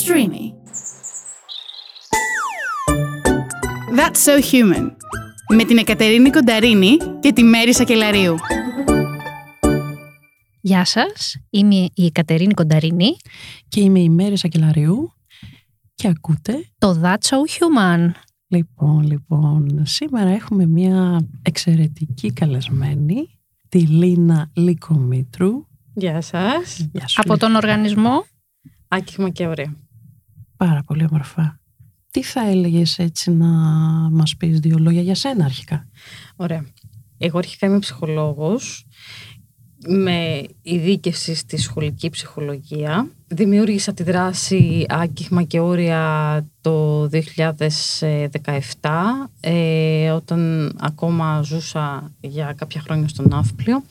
Streamy. That's So Human. Με την Εκατερίνη Κονταρίνη και τη Μέρη Σακελαρίου. Γεια σας, είμαι η Κατερίνη Κονταρίνη Και είμαι η Μέρη Σακελαρίου και ακούτε. το That's So Human. Λοιπόν, λοιπόν, σήμερα έχουμε μια εξαιρετική καλεσμένη, τη Λίνα Λικομήτρου. Γεια σας. Γεια σου, Από Λίνα. τον οργανισμό Άκυχημα και ωραία. Πάρα πολύ όμορφα. Τι θα έλεγες έτσι να μας πεις δύο λόγια για σένα αρχικά; Ωραία. Εγώ αρχικά είμαι ψυχολόγος με ειδίκευση στη σχολική ψυχολογία. Δημιούργησα τη δράση Άγγιγμα και Όρια το 2017 ε, όταν ακόμα ζούσα για κάποια χρόνια στον Ναύπλιο.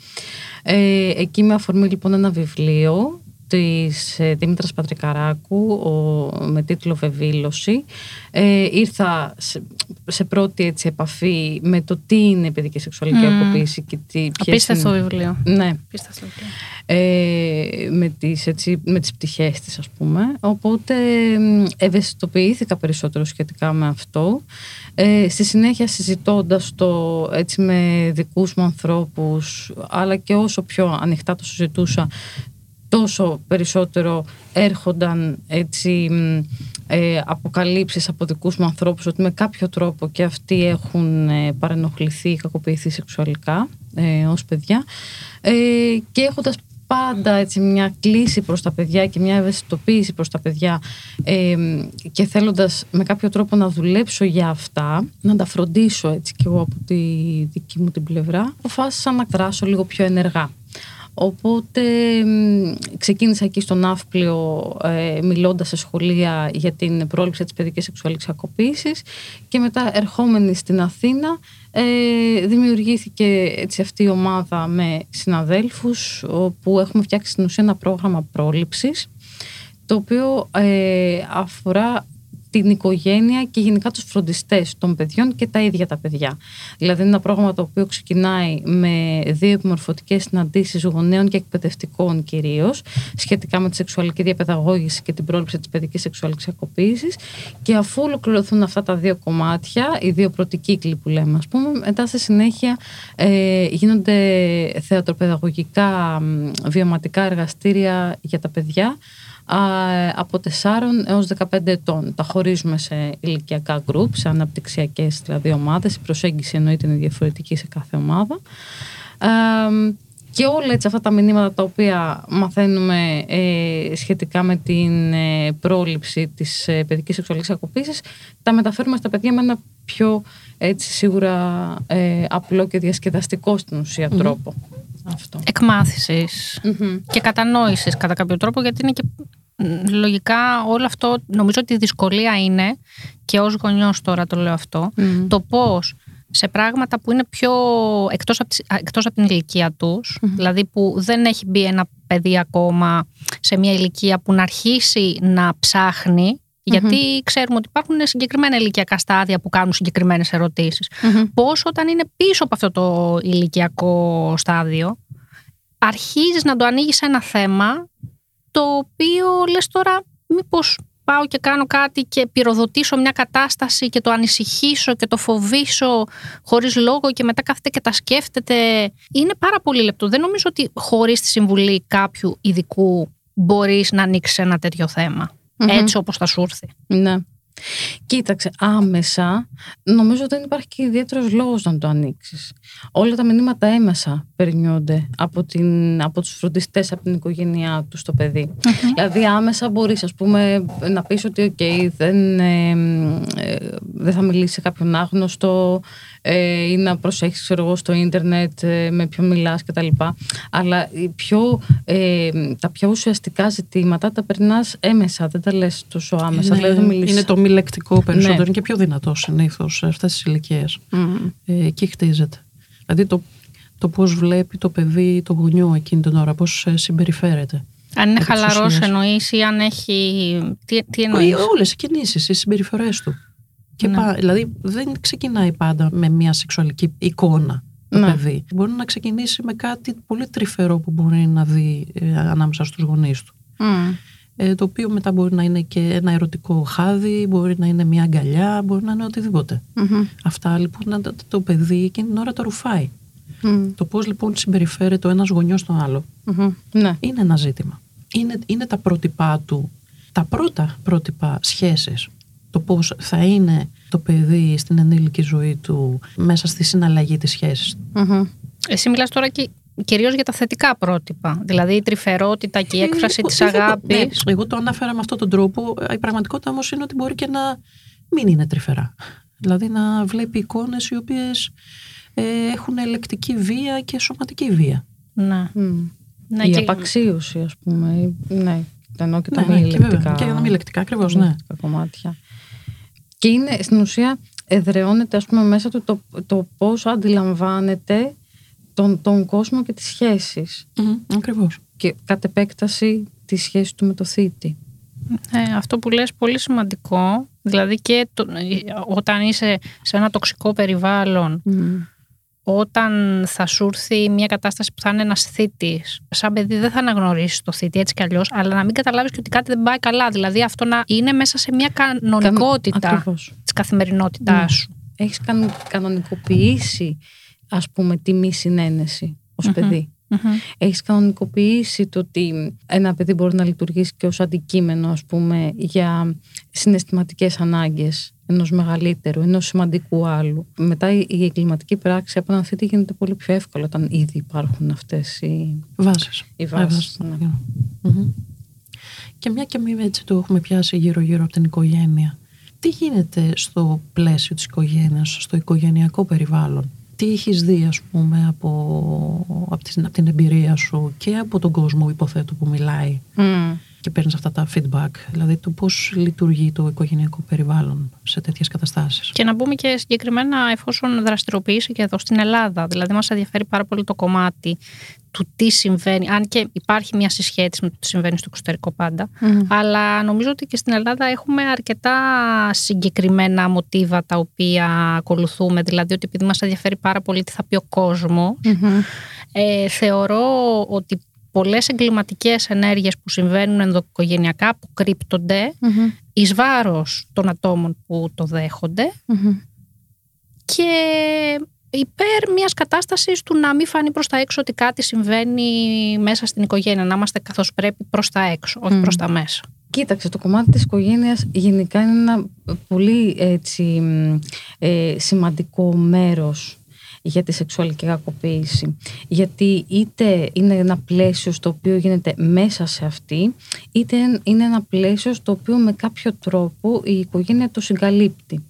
Ε, εκεί με αφορμή λοιπόν ένα βιβλίο της ε, Δήμητρας Πατρικαράκου ο, με τίτλο «Βεβήλωση». Ε, ήρθα σε, σε πρώτη έτσι, επαφή με το τι είναι παιδική σεξουαλική Μμμ. αποποίηση και τι, ποιες Απίστευτο είναι- βιβλίο. Ναι, Απίστευτο βιβλίο. ε, με, τις, έτσι, με τις πτυχές της ας πούμε οπότε μ, ευαισθητοποιήθηκα περισσότερο σχετικά με αυτό ε, στη συνέχεια συζητώντας το έτσι με δικούς μου ανθρώπους αλλά και όσο πιο ανοιχτά το συζητούσα τόσο περισσότερο έρχονταν έτσι μ, ε, αποκαλύψεις από δικούς μου ανθρώπους ότι με κάποιο τρόπο και αυτοί έχουν ε, παρενοχληθεί ή κακοποιηθεί σεξουαλικά ε, ως παιδιά ε, και έχοντας πάντα έτσι μια κλίση προς τα παιδιά και μια ευαισθητοποίηση προς τα παιδιά ε, και θέλοντας με κάποιο τρόπο να δουλέψω για αυτά, να τα φροντίσω έτσι κι εγώ από τη δική μου την πλευρά, αποφάσισα να δράσω λίγο πιο ενεργά. Οπότε μ, ξεκίνησα εκεί στο Ναύπλιο ε, μιλώντας σε σχολεία για την πρόληψη της παιδικής σεξουαλικής ακοποίησης και μετά ερχόμενη στην Αθήνα ε, δημιουργήθηκε έτσι αυτή η ομάδα με συναδέλφους όπου έχουμε φτιάξει στην ουσία ένα πρόγραμμα πρόληψης το οποίο ε, αφορά την οικογένεια και γενικά τους φροντιστές των παιδιών και τα ίδια τα παιδιά. Δηλαδή είναι ένα πρόγραμμα το οποίο ξεκινάει με δύο επιμορφωτικές συναντήσεις γονέων και εκπαιδευτικών κυρίως σχετικά με τη σεξουαλική διαπαιδαγώγηση και την πρόληψη της παιδικής σεξουαλικής ακοποίησης και αφού ολοκληρωθούν αυτά τα δύο κομμάτια, οι δύο πρώτοι κύκλοι που λέμε ας πούμε, μετά στη συνέχεια ε, γίνονται θεατροπαιδαγωγικά μ, βιωματικά εργαστήρια για τα παιδιά α, από 4 έως 15 ετών. Τα χωρίζουμε σε ηλικιακά group, σε αναπτυξιακές δηλαδή ομάδες. Η προσέγγιση εννοείται είναι διαφορετική σε κάθε ομάδα. Ε, και όλα έτσι αυτά τα μηνύματα τα οποία μαθαίνουμε ε, σχετικά με την ε, πρόληψη της ε, παιδικής σεξουαλικής ακοποίησης τα μεταφέρουμε στα παιδιά με ένα πιο έτσι σίγουρα ε, απλό και διασκεδαστικό στην ουσια τρόπο. Αυτό. Εκμάθησης Μμμ. και κατανόησης κατά κάποιο τρόπο γιατί είναι και μ, λογικά όλο αυτό νομίζω ότι η δυσκολία είναι και ως γονιός τώρα το λέω αυτό Μμμ. το πώς σε πράγματα που είναι πιο εκτός από, τις- α, εκτός από την ηλικία τους, δηλαδή που δεν έχει μπει ένα παιδί ακόμα σε μια ηλικία που να αρχίσει να ψάχνει, γιατί ξέρουμε ότι υπάρχουν συγκεκριμένα ηλικιακά στάδια που κάνουν συγκεκριμένες ερωτήσεις. Μμμ. Πώς όταν είναι πίσω από αυτό το ηλικιακό στάδιο, αρχίζεις να το ανοίγεις σε ένα θέμα το οποίο λες τώρα μήπως πάω και κάνω κάτι και πυροδοτήσω μια κατάσταση και το ανησυχήσω και το φοβήσω χωρίς λόγο και μετά κάθεται και τα σκέφτεται. Είναι πάρα πολύ λεπτό. Δεν νομίζω ότι χωρίς τη συμβουλή κάποιου ειδικού μπορείς να ανοίξεις ένα τέτοιο θέμα. Μμμ. Έτσι όπως θα σου έρθει. Ναι. Κοίταξε, άμεσα νομίζω δεν υπάρχει και ιδιαίτερος λόγος να το ανοίξεις. Όλα τα μηνύματα έμεσα περνιόνται από, την, από τους φροντιστές, από την οικογένειά τους στο παιδί. Δηλαδή άμεσα μπορείς ας πούμε να πεις ότι okay, δεν, ε, ε, δεν θα μιλήσει σε κάποιον άγνωστο ε, ή να προσέχεις ξέρω εγώ, στο ίντερνετ ε, με ποιον μιλάς κτλ. Αλλά οι πιο, ε, τα πιο ουσιαστικά ζητήματα τα περνάς έμεσα, δεν τα λες τόσο άμεσα. δηλαδή δεν Είναι, μιλήσεις. είναι το μη λεκτικό περισσότερο, Ναι. είναι και πιο δυνατό συνήθως σε αυτές τις ηλικίες. Μμμ. Ε, εκεί χτίζεται. Δηλαδή το, το πώς βλέπει το παιδί το γονιό εκείνη την ώρα, πώς συμπεριφέρεται. Αν είναι Επί της χαλαρός ουσίας. εννοείς ή αν έχει... Τι, τι εννοείς; Όλες οι κινήσεις, οι συμπεριφορές του. Και Ναι. πά- δηλαδή δεν ξεκινάει πάντα με μια σεξουαλική εικόνα το Ναι. παιδί. Μπορεί να ξεκινήσει με κάτι πολύ τρυφερό που μπορεί να δει ε, ανάμεσα στους γονείς του. Μμ. ε, το οποίο μετά μπορεί να είναι και ένα ερωτικό χάδι, μπορεί να είναι μια αγκαλιά, μπορεί να είναι οτιδήποτε. Αυτά λοιπόν να το, το παιδί εκείνη την ώρα το ρουφάει. Το πώς λοιπόν συμπεριφέρεται ο ένας γονιός στον άλλο Ναι. είναι ένα ζήτημα. Είναι, είναι τα πρότυπά του, τα πρώτα πρότυπα σχέσεις. Το πώς θα είναι το παιδί στην ενήλικη ζωή του μέσα στη συναλλαγή της σχέσης. Μμμ. Εσύ μιλάς τώρα και κυρίως για τα θετικά πρότυπα. Δηλαδή η τρυφερότητα και η έκφραση Ε, της οτιδήποτε. αγάπης. Ναι, εγώ το ανάφερα με αυτόν τον τρόπο. Η πραγματικότητα όμως είναι ότι μπορεί και να μην είναι τρυφερά. Δηλαδή να βλέπει εικόνες οι οποίες ε, έχουν ελεκτική βία και σωματική βία. Ναι. Μμ. Ναι, η και- απαξίωση, ας πούμε. ή- Ναι, ενώ και τα Ναι, μη ναι, και βέβαια. ηλεκτρικά. Και για τα μη ηλεκτρικά, ακριβώς, ναι. ηλεκτρικά κομμάτια. Και είναι στην ουσία εδραιώνεται ας πούμε μέσα του το, το πώς αντιλαμβάνεται τον, τον κόσμο και τις σχέσεις Μμμ, Ακριβώς. και κατ' επέκταση τη σχέση του με το θήτη. Ε, αυτό που λες πολύ σημαντικό, δηλαδή και το- όταν είσαι σε ένα τοξικό περιβάλλον, όταν θα σου έρθει μια κατάσταση που θα είναι ένας θήτης, σαν παιδί δεν θα αναγνωρίσεις το θήτη έτσι κι αλλιώς, αλλά να μην καταλάβεις και ότι κάτι δεν πάει καλά. Δηλαδή αυτό να είναι μέσα σε μια κανονικότητα Ακριβώς. της καθημερινότητάς Ναι. σου. Έχεις καν, κανονικοποιήσει ας πούμε τη μη συνένεση ως Μμμ. παιδί. Μμμ. Έχεις κανονικοποιήσει το ότι ένα παιδί μπορεί να λειτουργήσει και ως αντικείμενο ας πούμε για συναισθηματικές ανάγκες ενός μεγαλύτερου, ενός σημαντικού άλλου. Μετά η η εγκληματική πράξη από έναν θήτη γίνεται πολύ πιο εύκολο όταν ήδη υπάρχουν αυτές οι, Βάσεις. οι βάσεις. Βάσεις, ναι. Μμμ. Και μια και μην έτσι το έχουμε πιάσει γύρω-γύρω από την οικογένεια. Τι γίνεται στο πλαίσιο της οικογένειας, στο οικογενειακό περιβάλλον; Τι έχεις δει, ας πούμε, από, από, την, από την εμπειρία σου και από τον κόσμο, υποθέτω, που μιλάει; Μμ. Και παίρνεις αυτά τα feedback. Δηλαδή, το πώς λειτουργεί το οικογενειακό περιβάλλον σε τέτοιες καταστάσεις. Και να μπούμε και συγκεκριμένα εφόσον δραστηριοποιήσει και εδώ στην Ελλάδα. Δηλαδή, μας ενδιαφέρει πάρα πολύ το κομμάτι του τι συμβαίνει, αν και υπάρχει μια συσχέτιση με το τι συμβαίνει στο εξωτερικό πάντα. Μμ. Αλλά νομίζω ότι και στην Ελλάδα έχουμε αρκετά συγκεκριμένα μοτίβα τα οποία ακολουθούμε. Δηλαδή ότι επειδή μας ενδιαφέρει πάρα πολύ τι θα πει ο κόσμος, Μμμ. ε, θεωρώ ότι πολλές εγκληματικές ενέργειες που συμβαίνουν ενδοοικογενειακά αποκρύπτονται Μμμ. εις βάρος των ατόμων που το δέχονται Μμμ. και υπέρ μιας κατάστασης του να μην φανεί προς τα έξω ότι κάτι συμβαίνει μέσα στην οικογένεια, να είμαστε καθώς πρέπει προς τα έξω, όχι Μμμ. προς τα μέσα. Κοίταξε, το κομμάτι της οικογένειας γενικά είναι ένα πολύ έτσι, μ, ε, σημαντικό μέρος για τη σεξουαλική κακοποίηση. Γιατί είτε είναι ένα πλαίσιο στο οποίο γίνεται μέσα σε αυτή, είτε είναι ένα πλαίσιο στο οποίο με κάποιο τρόπο η οικογένεια το συγκαλύπτει.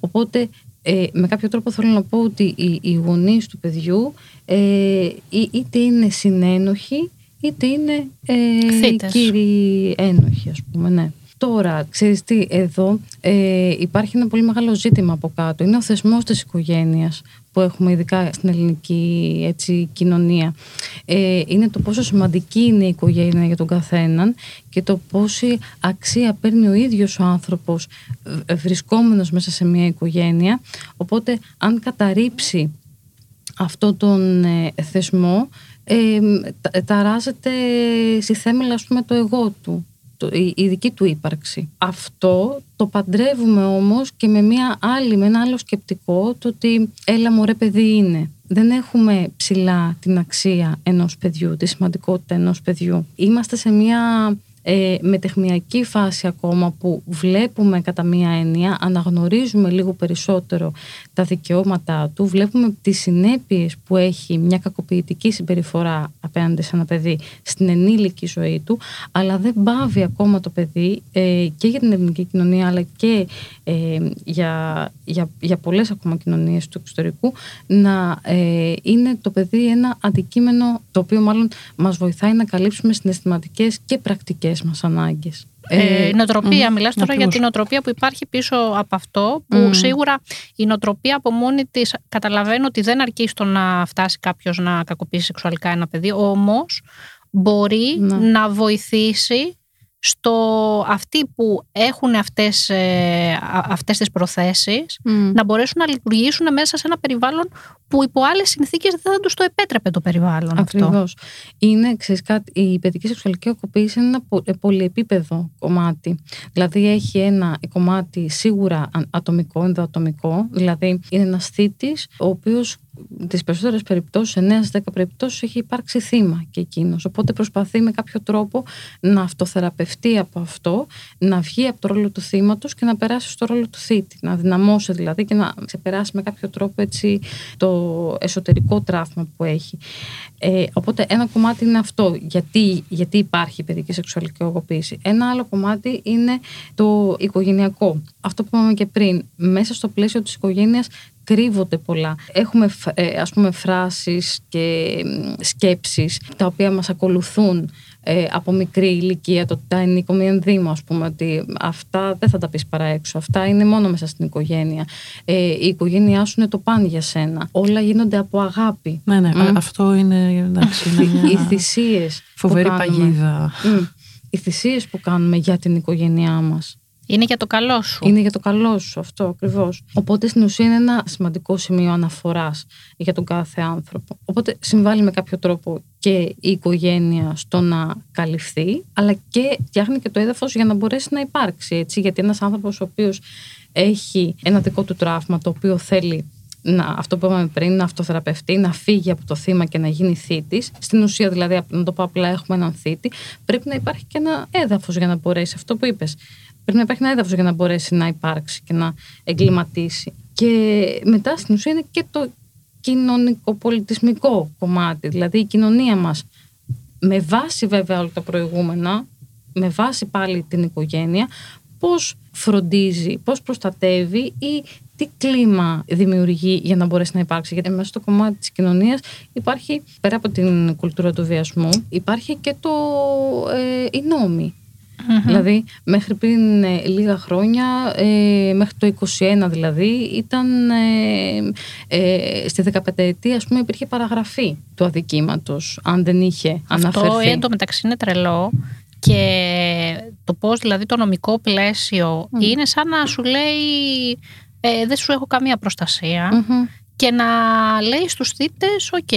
Οπότε ε, με κάποιο τρόπο θέλω να πω ότι οι, οι γονείς του παιδιού ε, ή- είτε είναι συνένοχοι είτε είναι ε, Θύτες. κύριοι ένοχοι ας πούμε, ναι. Τώρα, ξέρεις τι, εδώ ε, υπάρχει ένα πολύ μεγάλο ζήτημα από κάτω. Είναι ο θεσμός της οικογένειας που έχουμε ειδικά στην ελληνική έτσι, κοινωνία. Ε, είναι το πόσο σημαντική είναι η οικογένεια για τον καθέναν και το πόση αξία παίρνει ο ίδιος ο άνθρωπος ε, βρισκόμενος μέσα σε μια οικογένεια. Οπότε αν καταρρύψει αυτό τον ε, θεσμό ε, τα- ταράζεται στη θέμελα ας πούμε το εγώ του το, η, η δική του ύπαρξη. Αυτό το παντρεύουμε όμως και με μια άλλη, με ένα άλλο σκεπτικό το ότι έλα μωρέ παιδί είναι. Δεν έχουμε ψηλά την αξία ενός παιδιού, τη σημαντικότητα ενός παιδιού. Είμαστε σε μια ε, μετεχνιακή φάση ακόμα που βλέπουμε κατά μία έννοια, αναγνωρίζουμε λίγο περισσότερο τα δικαιώματά του, βλέπουμε τις συνέπειες που έχει μια κακοποιητική συμπεριφορά απέναντι σε ένα παιδί στην ενήλικη ζωή του, αλλά δεν πάβει ακόμα το παιδί ε, και για την ελληνική κοινωνία αλλά και ε, για, για, για πολλές ακόμα κοινωνίες του εξωτερικού να ε, είναι το παιδί ένα αντικείμενο το οποίο μάλλον μας βοηθάει να καλύψουμε συναισθηματικές και πρακτικές μας ανάγκες. Ε, η νοοτροπία, μμμ, μιλάς τώρα για ακριβώς. την νοοτροπία που υπάρχει πίσω από αυτό, που Μμ. σίγουρα η νοοτροπία από μόνη της καταλαβαίνω ότι δεν αρκεί στο να φτάσει κάποιος να κακοποιήσει σεξουαλικά ένα παιδί, όμως μπορεί Ναι. να βοηθήσει στο αυτοί που έχουν αυτές, ε, α- αυτές τις προθέσεις Μμ. να μπορέσουν να λειτουργήσουν μέσα σε ένα περιβάλλον που υπό άλλες συνθήκες δεν θα τους το επέτρεπε το περιβάλλον αυτό. Ακριβώς. Είναι, ξέρεις κάτι, η παιδική σεξουαλική ακοποίηση είναι ένα πο- ε, πολυεπίπεδο κομμάτι. Δηλαδή έχει ένα κομμάτι σίγουρα α- ατομικό, ενδοατομικό. Δηλαδή είναι ένας θήτης, ο οποίος τις περισσότερες περιπτώσεις, 9 στις 10 περιπτώσεις, έχει υπάρξει θύμα και εκείνος. Οπότε προσπαθεί με κάποιο τρόπο να αυτοθεραπευτεί από αυτό, να βγει από το ρόλο του θύματος και να περάσει στο ρόλο του θήτη. Να δυναμώσει δηλαδή και να ξεπεράσει με κάποιο τρόπο έτσι, το εσωτερικό τραύμα που έχει. Ε, οπότε ένα κομμάτι είναι αυτό, γιατί, γιατί υπάρχει η παιδική σεξουαλική ογκοποίηση. Ένα άλλο κομμάτι είναι το οικογενειακό. Αυτό που είπαμε και πριν, μέσα στο πλαίσιο της οικογένειας κρύβονται πολλά. Έχουμε φ- ε, ας πούμε φράσεις και μ, σκέψεις τα οποία μας ακολουθούν ε, από μικρή ηλικία, το τα ενοικομίαν δήμο, ας πούμε, ότι αυτά δεν θα τα πεις παρά έξω, αυτά είναι μόνο μέσα στην οικογένεια. Ε, η οικογένειά σου είναι το παν για σένα. Όλα γίνονται από αγάπη. Ναι, ναι, Μμ. α- αυτό είναι, εντάξει, είναι Οι μια θυσίες φοβερή που κάνουμε. παγίδα. Μμ. Οι θυσίες που κάνουμε για την οικογένειά μας. Είναι για το καλό σου. Είναι για το καλό σου αυτό ακριβώς. Οπότε στην ουσία είναι ένα σημαντικό σημείο αναφοράς για τον κάθε άνθρωπο. Οπότε συμβάλλει με κάποιο τρόπο και η οικογένεια στο να καλυφθεί, αλλά και φτιάχνει και το έδαφος για να μπορέσει να υπάρξει. Έτσι, γιατί ένας άνθρωπος ο οποίος έχει ένα δικό του τραύμα το οποίο θέλει να, αυτό που είπαμε πριν, να αυτοθεραπευτεί, να φύγει από το θύμα και να γίνει θήτης. Στην ουσία, δηλαδή, να το πω απλά, έχουμε έναν θήτη. Πρέπει να υπάρχει και ένα έδαφος για να μπορέσει αυτό που είπες. Πρέπει να υπάρχει ένα έδαφος για να μπορέσει να υπάρξει και να εγκληματίσει. Και μετά στην ουσία είναι και το κοινωνικοπολιτισμικό κομμάτι. Δηλαδή η κοινωνία μας με βάση βέβαια όλα τα προηγούμενα, με βάση πάλι την οικογένεια, πώς φροντίζει, πώς προστατεύει ή τι κλίμα δημιουργεί για να μπορέσει να υπάρξει. Γιατί μέσα στο κομμάτι της κοινωνίας υπάρχει, πέρα από την κουλτούρα του βιασμού, υπάρχει και το, ε, οι νόμοι. Δηλαδή, μέχρι πριν ε, λίγα χρόνια, ε, μέχρι το 21 δηλαδή, ήταν ε, ε, στη 15 ετία, ας πούμε, υπήρχε παραγραφή του αδικήματος, αν δεν είχε Αυτό αναφερθεί. εντωμεταξύ είναι τρελό και το πώς δηλαδή το νομικό πλαίσιο είναι σαν να σου λέει ε, δεν σου έχω καμία προστασία Μμμ. Και να λέει στους θύτες οκ,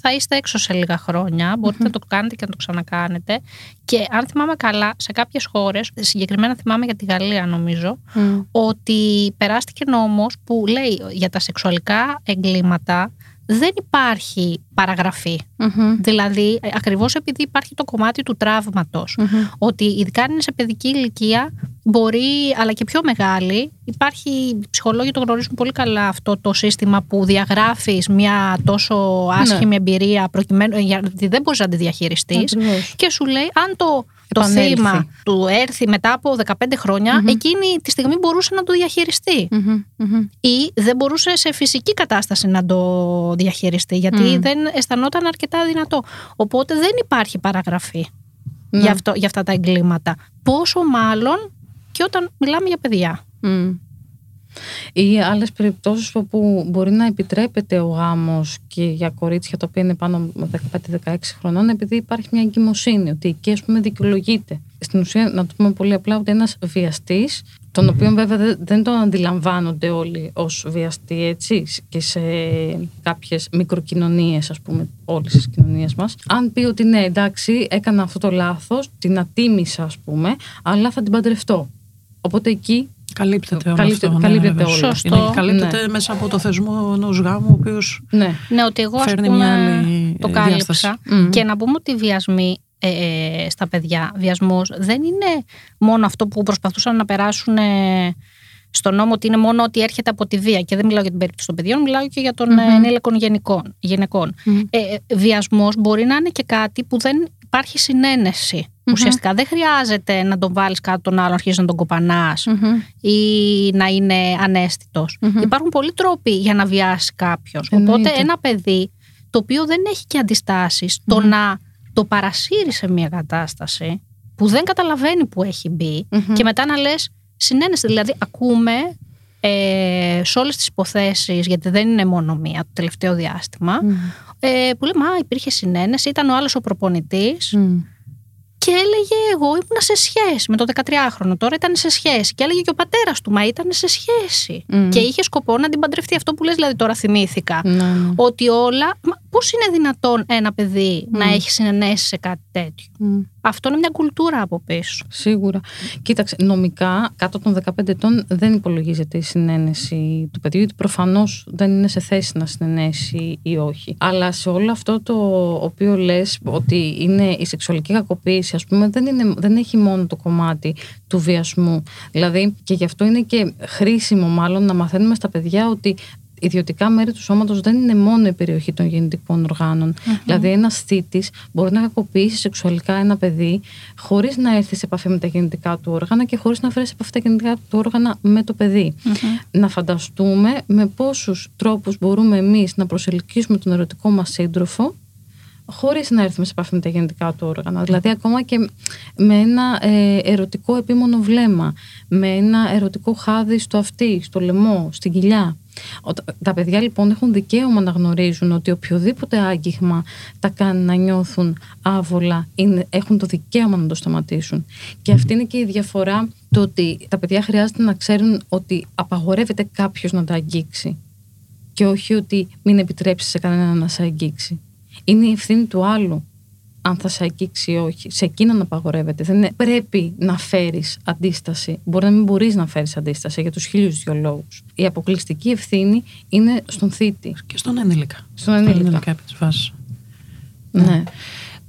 θα είστε έξω σε λίγα χρόνια, μπορείτε να το κάνετε και να το ξανακάνετε και αν θυμάμαι καλά σε κάποιες χώρες, συγκεκριμένα θυμάμαι για τη Γαλλία νομίζω Μμ. ότι περάστηκε νόμος που λέει για τα σεξουαλικά εγκλήματα δεν υπάρχει παραγραφή. Μμμ. Δηλαδή, ε, ακριβώς επειδή υπάρχει το κομμάτι του τραύματος, Μμμ. ότι ειδικά αν είναι σε παιδική ηλικία, μπορεί, αλλά και πιο μεγάλη, υπάρχει, οι ψυχολόγοι το γνωρίζουν πολύ καλά αυτό το σύστημα που διαγράφεις μια τόσο άσχημη εμπειρία προκειμένου, ε, γιατί δεν μπορείς να τη διαχειριστείς Ακριβώς. και σου λέει αν το, το Επανέλθει. θύμα του έρθει μετά από 15 χρονια εκείνη τη στιγμή μπορούσε να το διαχειριστεί Μμμ. Μμμ. ή δεν μπορούσε σε φυσική κατάσταση να το διαχειριστεί γιατί Μμ. δεν αισθανόταν αρκετά δυνατό. Οπότε δεν υπάρχει παραγραφή Ναι. για, αυτό, για αυτά τα εγκλήματα. Πόσο μάλλον και όταν μιλάμε για παιδιά. Μμ. Ή άλλες περιπτώσεις όπου μπορεί να επιτρέπεται ο γάμος και για κορίτσια τα οποία είναι πάνω από 15-16 χρονών, επειδή υπάρχει μια εγκυμοσύνη, ότι εκεί ας πούμε δικαιολογείται. Στην ουσία, να το πούμε πολύ απλά, ότι ένας βιαστής, τον οποίο βέβαια δεν- δεν τον αντιλαμβάνονται όλοι ως βιαστή, έτσι, και σε κάποιες μικροκοινωνίες, ας πούμε, όλη τη κοινωνία μας. Αν πει ότι ναι, εντάξει, έκανα αυτό το λάθος, την ατίμησα, ας πούμε, αλλά θα την παντρευτώ. Οπότε εκεί Καλύπτεται όλο Καλύπτε- αυτό. ναι, καλύπτεται βέβαια. όλο. Σωστό. Είναι- καλύπτεται Ναι. μέσα από το θεσμό ενός γάμου, ο οποίος Ναι. Ναι, ότι εγώ ας Φέρνει πούμε μια άλλη, το ε, κάλυψα. διάσταση. Μμμ. Και να πούμε ότι οι βιασμοί ε, ε, στα παιδιά, βιασμός δεν είναι μόνο αυτό που προσπαθούσαν να περάσουν ε, στο νόμο ότι είναι μόνο ότι έρχεται από τη βία και δεν μιλάω για την περίπτωση των παιδιών, μιλάω και για των mm ενήλικων γενικών, γυναικών. Ε, ε, βιασμός μπορεί να είναι και κάτι που δεν υπάρχει συνένεση. Ουσιαστικά δεν χρειάζεται να τον βάλεις κάτω τον άλλο, αρχίζεις να τον κοπανάς ή να είναι αναίσθητος. Υπάρχουν πολλοί τρόποι για να βιάσει κάποιος. Οπότε Εννοείται. ένα παιδί το οποίο δεν έχει και αντιστάσεις, το να το παρασύρει σε μια κατάσταση που δεν καταλαβαίνει που έχει μπει και μετά να λες συνένεση. Δηλαδή ακούμε ε, σε όλες τις υποθέσεις, γιατί δεν είναι μόνο μία το τελευταίο διάστημα, ε, που λέμε «Α, υπήρχε συνένεση, ήταν ο άλλος ο προπονητής» Και έλεγε εγώ ήμουν σε σχέση με το 13χρονο, τώρα ήταν σε σχέση. Και έλεγε και ο πατέρας του, μα ήταν σε σχέση. Μμ. Και είχε σκοπό να την παντρευτεί. Αυτό που λες δηλαδή τώρα θυμήθηκα. Ναι, ναι. Ότι όλα. Πώς είναι δυνατόν ένα παιδί να Μμ. έχει συνενέσει σε κάτι τέτοιο; Μμ. Αυτό είναι μια κουλτούρα από πίσω. Σίγουρα. Κοίταξε, νομικά κάτω των 15 ετών δεν υπολογίζεται η συνένεση του παιδιού, γιατί προφανώς δεν είναι σε θέση να συνενέσει ή όχι. Αλλά σε όλο αυτό το οποίο λες ότι είναι η σεξουαλική κακοποίηση, ας πούμε, δεν, είναι, δεν έχει μόνο το κομμάτι του βιασμού. Δηλαδή, και γι' αυτό είναι και χρήσιμο, μάλλον, να μαθαίνουμε στα παιδιά ότι ιδιωτικά μέρη του σώματος δεν είναι μόνο η περιοχή των γεννητικών οργάνων. Δηλαδή, ένας θήτης μπορεί να κακοποιήσει σεξουαλικά ένα παιδί χωρίς να έρθει σε επαφή με τα γεννητικά του όργανα και χωρίς να φέρει σε επαφή τα γεννητικά του όργανα με το παιδί. Να φανταστούμε με πόσους τρόπους μπορούμε εμείς να προσελκύσουμε τον ερωτικό μας σύντροφο χωρίς να έρθουμε σε επαφή με τα γεννητικά του όργανα. Δηλαδή ακόμα και με ένα ε, ερωτικό επίμονο βλέμμα, με ένα ερωτικό χάδι στο αυτί, στο λαιμό, στην κοιλιά. Οτα- Τα παιδιά λοιπόν έχουν δικαίωμα να γνωρίζουν ότι οποιοδήποτε άγγιγμα τα κάνει να νιώθουν άβολα, είναι, έχουν το δικαίωμα να το σταματήσουν. Και αυτή είναι και η διαφορά το ότι τα παιδιά χρειάζεται να ξέρουν ότι απαγορεύεται κάποιος να τα αγγίξει και όχι ότι μην επιτρέψει σε κανέναν να σε αγγίξει. Είναι η ευθύνη του άλλου αν θα σε αγγίξει ή όχι. Σε εκείνον απαγορεύεται. Δεν είναι, πρέπει να φέρεις αντίσταση. Μπορεί να μην μπορείς να φέρεις αντίσταση για τους χίλιους δυο λόγους. Η αποκλειστική ευθύνη είναι στον θήτη. Και στον ενήλικα. Στον ενήλικα. επί της βάσης. Ναι.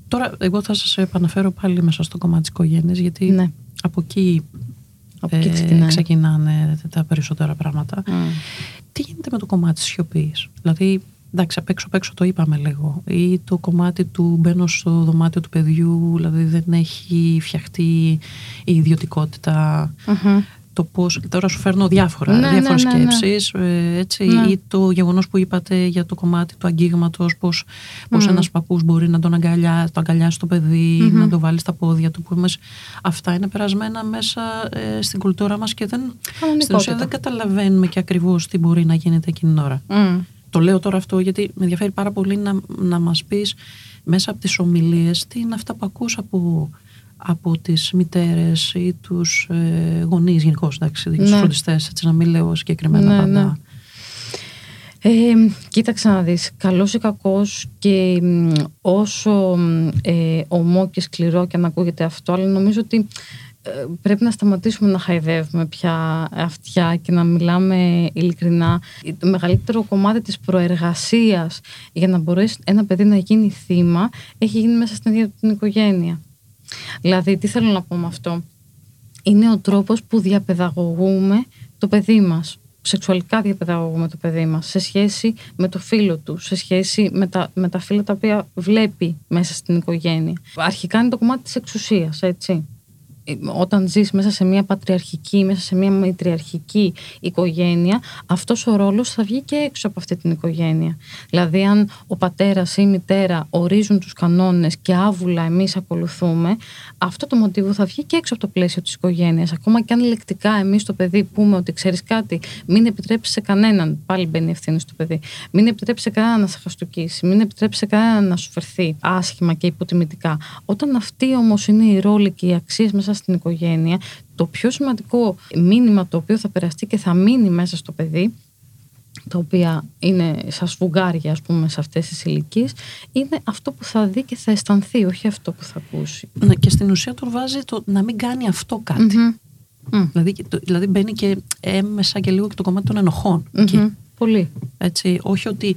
Τώρα, εγώ θα σας επαναφέρω πάλι μέσα στο κομμάτι της οικογένειας, γιατί ναι. από εκεί, Από εκεί ε, ξεκινάει. ξεκινάνε τα περισσότερα πράγματα. Μμ. Τι γίνεται με το κομμάτι της σιωπής; Δηλαδή, εντάξει, απ' έξω απ' έξω το είπαμε λίγο. Ή το κομμάτι του μπαίνω στο δωμάτιο του παιδιού, δηλαδή δεν έχει φτιαχτεί η ιδιωτικότητα. Μμμ. Το πώς, τώρα σου φέρνω διάφορα, Ναι, διάφορες ναι, ναι, ναι. σκέψεις, ε, έτσι, Ναι. ή το γεγονός που είπατε για το κομμάτι του αγγίγματος, πώς, πώς Μμμ. ένας παππούς μπορεί να τον αγκαλιά, το αγκαλιάσει το παιδί, Μμμ. να το βάλει στα πόδια του, που εμείς, αυτά είναι περασμένα μέσα ε, στην κουλτούρα μας και δεν, στην ουσία δεν καταλαβαίνουμε και ακριβώς τι μπορεί να γίνεται εκείνη την ώρα. Μμ. Το λέω τώρα αυτό γιατί με ενδιαφέρει πάρα πολύ να, να μας πεις μέσα από τις ομιλίες τι είναι αυτά που ακούς από, από τις μητέρες ή τους ε, γονείς γενικώ, εντάξει, τους Ναι. φροντιστές, έτσι να μην λέω συγκεκριμένα Ναι, πάντα. ναι. Ε, κοίταξε να δεις, καλός ή κακός και μ, όσο μ, ε, ομό και σκληρό και αν ακούγεται αυτό, αλλά νομίζω ότι ε, πρέπει να σταματήσουμε να χαϊδεύουμε πια αυτιά και να μιλάμε ειλικρινά. Το μεγαλύτερο κομμάτι της προεργασίας για να μπορέσει ένα παιδί να γίνει θύμα έχει γίνει μέσα στην ίδια την οικογένεια. Δηλαδή, τι θέλω να πω με αυτό; Είναι ο τρόπος που διαπαιδαγωγούμε το παιδί μας. Σεξουαλικά διαπαιδαγωγούμε το παιδί μας σε σχέση με το φίλο του, σε σχέση με τα, με τα φίλα τα οποία βλέπει μέσα στην οικογένεια. Αρχικά είναι το κομμάτι της εξουσίας, έτσι. Ε, Όταν ζεις μέσα σε μια πατριαρχική, μέσα σε μια μητριαρχική οικογένεια, αυτός ο ρόλος θα βγει και έξω από αυτή την οικογένεια. Δηλαδή αν ο πατέρας ή η μητέρα ορίζουν τους κανόνες και άβουλα εμείς ακολουθούμε, αυτό το μοτίβο θα βγει και έξω από το πλαίσιο της οικογένειας. Ακόμα και αν λεκτικά εμείς το παιδί πούμε ότι ξέρεις κάτι, μην επιτρέψεις σε κανέναν, πάλι μπαίνει η ευθύνη στο παιδί, μην επιτρέψεις σε κανέναν να σε χαστοκίσει, μην επιτρέψεις σε κανέναν να σου φερθεί άσχημα και υποτιμητικά. Όταν αυτή όμως είναι η ρόλη και οι αξίες μέσα στην οικογένεια, το πιο σημαντικό μήνυμα το οποίο θα περαστεί και θα μείνει μέσα στο παιδί τα οποία είναι σαν σφουγγάρια ας πούμε σε αυτές τις ηλικίες, είναι αυτό που θα δει και θα αισθανθεί, όχι αυτό που θα ακούσει. Ναι, και στην ουσία τον βάζει το να μην κάνει αυτό κάτι. Μμμ. Μμ. Δηλαδή, το- δηλαδή μπαίνει και έμεσα και λίγο και το κομμάτι των ενοχών. εκεί. Μμμ. Πολύ. Έτσι, όχι ότι